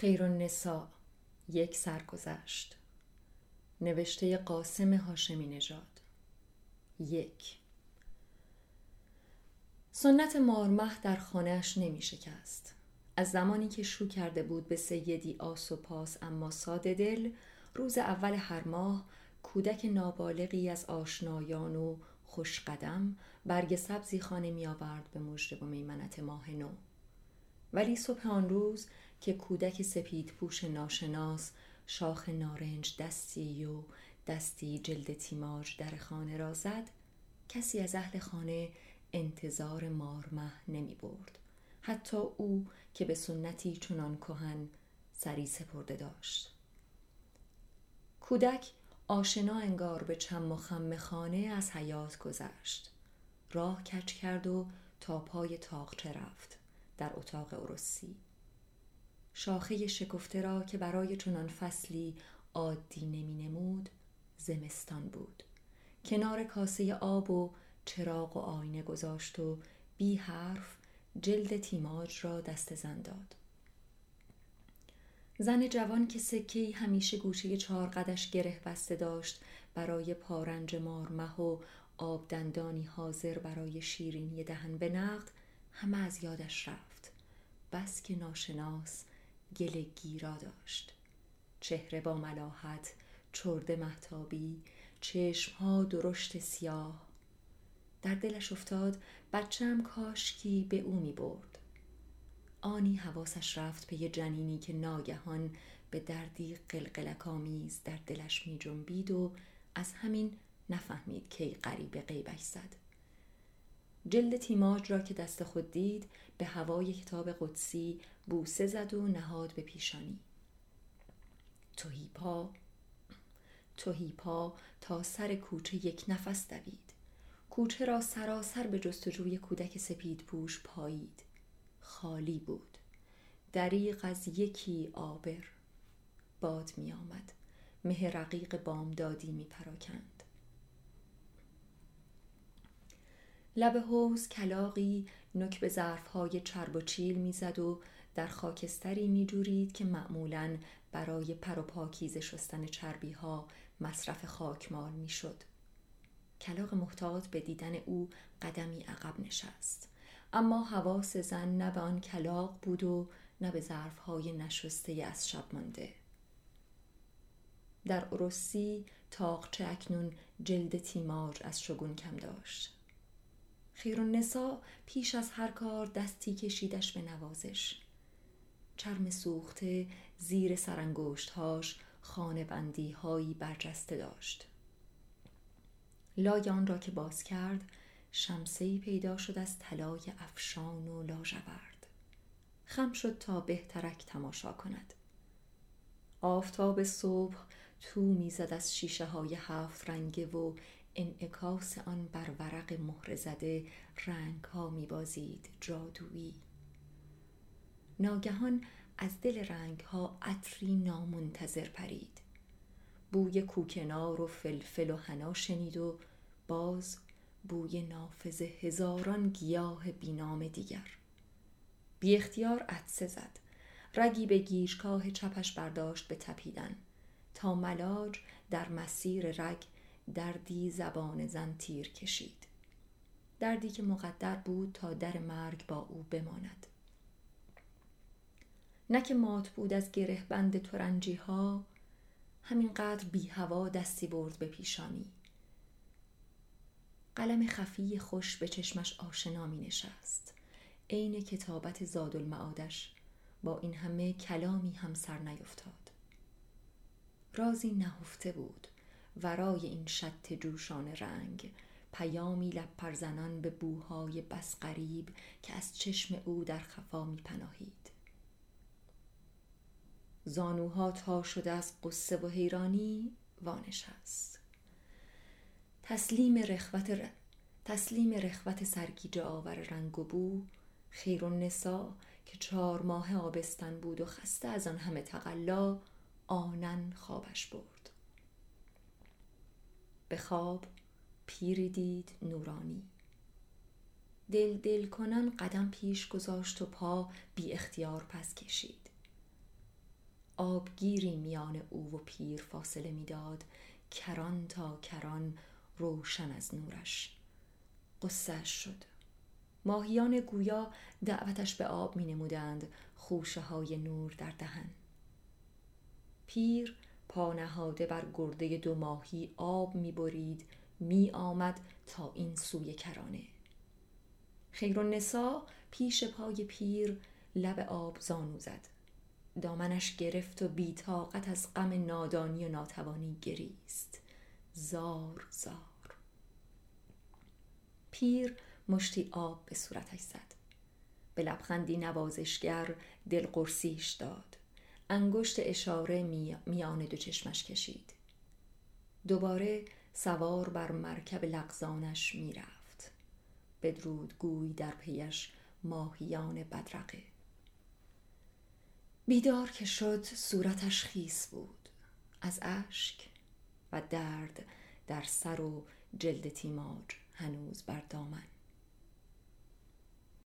خیر النساء یک سرگذشت. نوشته قاسم هاشمی نژاد. یک. سنت مارمه در خانهاش نمی شکست. از زمانی که شو کرده بود به سیدی آس و پاس اما ساده دل روز اول هر ماه کودک نابالغی از آشنایان و خوشقدم برگ سبزی خانه می آورد به مژده و میمنت ماه نو. ولی صبح آن روز که کودک سپید پوش ناشناس شاخ نارنج دستی و دستی جلد تیماج در خانه را زد کسی از اهل خانه انتظار مارمه نمی برد. حتی او که به سنتی چنان کهن سری سپرده داشت. کودک آشنا انگار به چم و خم خانه از حیات گذشت. راه کچ کرد و تا پای تاقچه رفت. در اتاق عروسی. شاخه شکفته را که برای چنان فصلی عادی نمی نمود زمستان بود. کنار کاسه آب و چراغ و آینه گذاشت و بی حرف جلد تیماج را دست زن داد. زن جوان که سکه همیشه گوشه چهار قدش گره بسته داشت برای پارنج مارمه و آب دندانی حاضر برای شیرینی دهن به نقد همه از یادش رفت. بس که ناشناس گل گیرا داشت. چهره با ملاحت چرده محتابی چشمها درشت سیاه. در دلش افتاد بچم کاشکی به او می برد آنی حواسش رفت به یه جنینی که ناگهان به دردی قلقلک آمیز در دلش می جنبید و از همین نفهمید کی غریب غیبش زد. جلد تیماج را که دست خود دید به هوای کتاب قدسی بوسه زد و نهاد به پیشانی. توهی پا توهی پا تا سر کوچه یک نفس دوید. کوچه را سراسر به جستجوی کودک سپید پوش پایید. خالی بود. دریق از یکی آبر باد می آمد مه رقیق بامدادی می پراکند لب حوز کلاقی نک به ظرفهای چرب و چیل می‌زد و در خاکستری میجورید که معمولا برای پر و پاکیزه شستن چربی ها مصرف خاکمال می‌شد. کلاق محتاط به دیدن او قدمی عقب نشست. اما حواس زن نه به آن کلاق بود و نه به ظرفهای نشسته از شب مانده. در عروسی تاقچه اکنون جلد تیماج از شگون کم داشت. خیر نسا پیش از هر کار دستی کشیدش به نوازش. چرم سوخته زیر سرانگشتهاش خانه بندی هایی برجسته داشت. لای آن را که باز کرد شمسه پیدا شد از طلای افشان و لاژورد. خم شد تا بهترک تماشا کند. آفتاب صبح تو می‌زد از شیشه های هفت رنگه و انعکاس آن بر ورق مهر زده رنگ ها می بازید جادویی. ناگهان از دل رنگ ها عطری نامنتظر پرید. بوی کوکنار و فلفل و حنا شنید و باز بوی نافذ هزاران گیاه بینام دیگر. بی اختیار عدسه زد. رگی به گیشکاه چپش برداشت به تپیدن. تا ملاج در مسیر رگ دردی زبان زن تیر کشید. دردی که مقدر بود تا در مرگ با او بماند. نه که مات بود از گره بند ترنجی ها همینقدر بی هوا دستی برد به پیشانی. قلم خفی خوش به چشمش آشنا می نشست عین کتابت زاد المعادش با این همه کلامی هم سر نیفتاد. رازی نهفته بود. ورای این شط جوشان رنگ. پیامی لب پرزنان به بوهای بس غریب که از چشم او در خفا می پناهید. زانوها تا شده از قصه و حیرانی وانشست تسلیم رخوت ر... تسلیم رخوت سرگیجه آور رنگ و بو خیر و نسا که چهار ماه آبستن بود و خسته از آن همه تقلا آنن خوابش برد. به خواب پیری دید نورانی. دل دل کنن قدم پیش گذاشت و پا بی اختیار پس کشید. آبگیری میان او و پیر فاصله می‌داد کران تا کران روشن از نورش. قصهش شد. ماهیان گویا دعوتش به آب می نمودند خوشه های نور در دهن. پیر پانهاده بر گرده دو ماهی آب می برید می آمد تا این سوی کرانه. خیر نسا پیش پای پیر لب آب زانو زد. دامنش گرفت و بیتاقت از غم نادانی و ناتوانی گریست. زار زار. پیر مشتی آب به صورتش زد. به لبخندی نوازشگر دلقرسیش داد. انگشت اشاره میان دو چشمش کشید. دوباره سوار بر مرکب لغزانش می‌رفت. بدرود گوی در پیش ماهیان بدرقه. بیدار که شد صورتش خیس بود. از اشک و درد در سر و جلد تیماج هنوز بر دامن.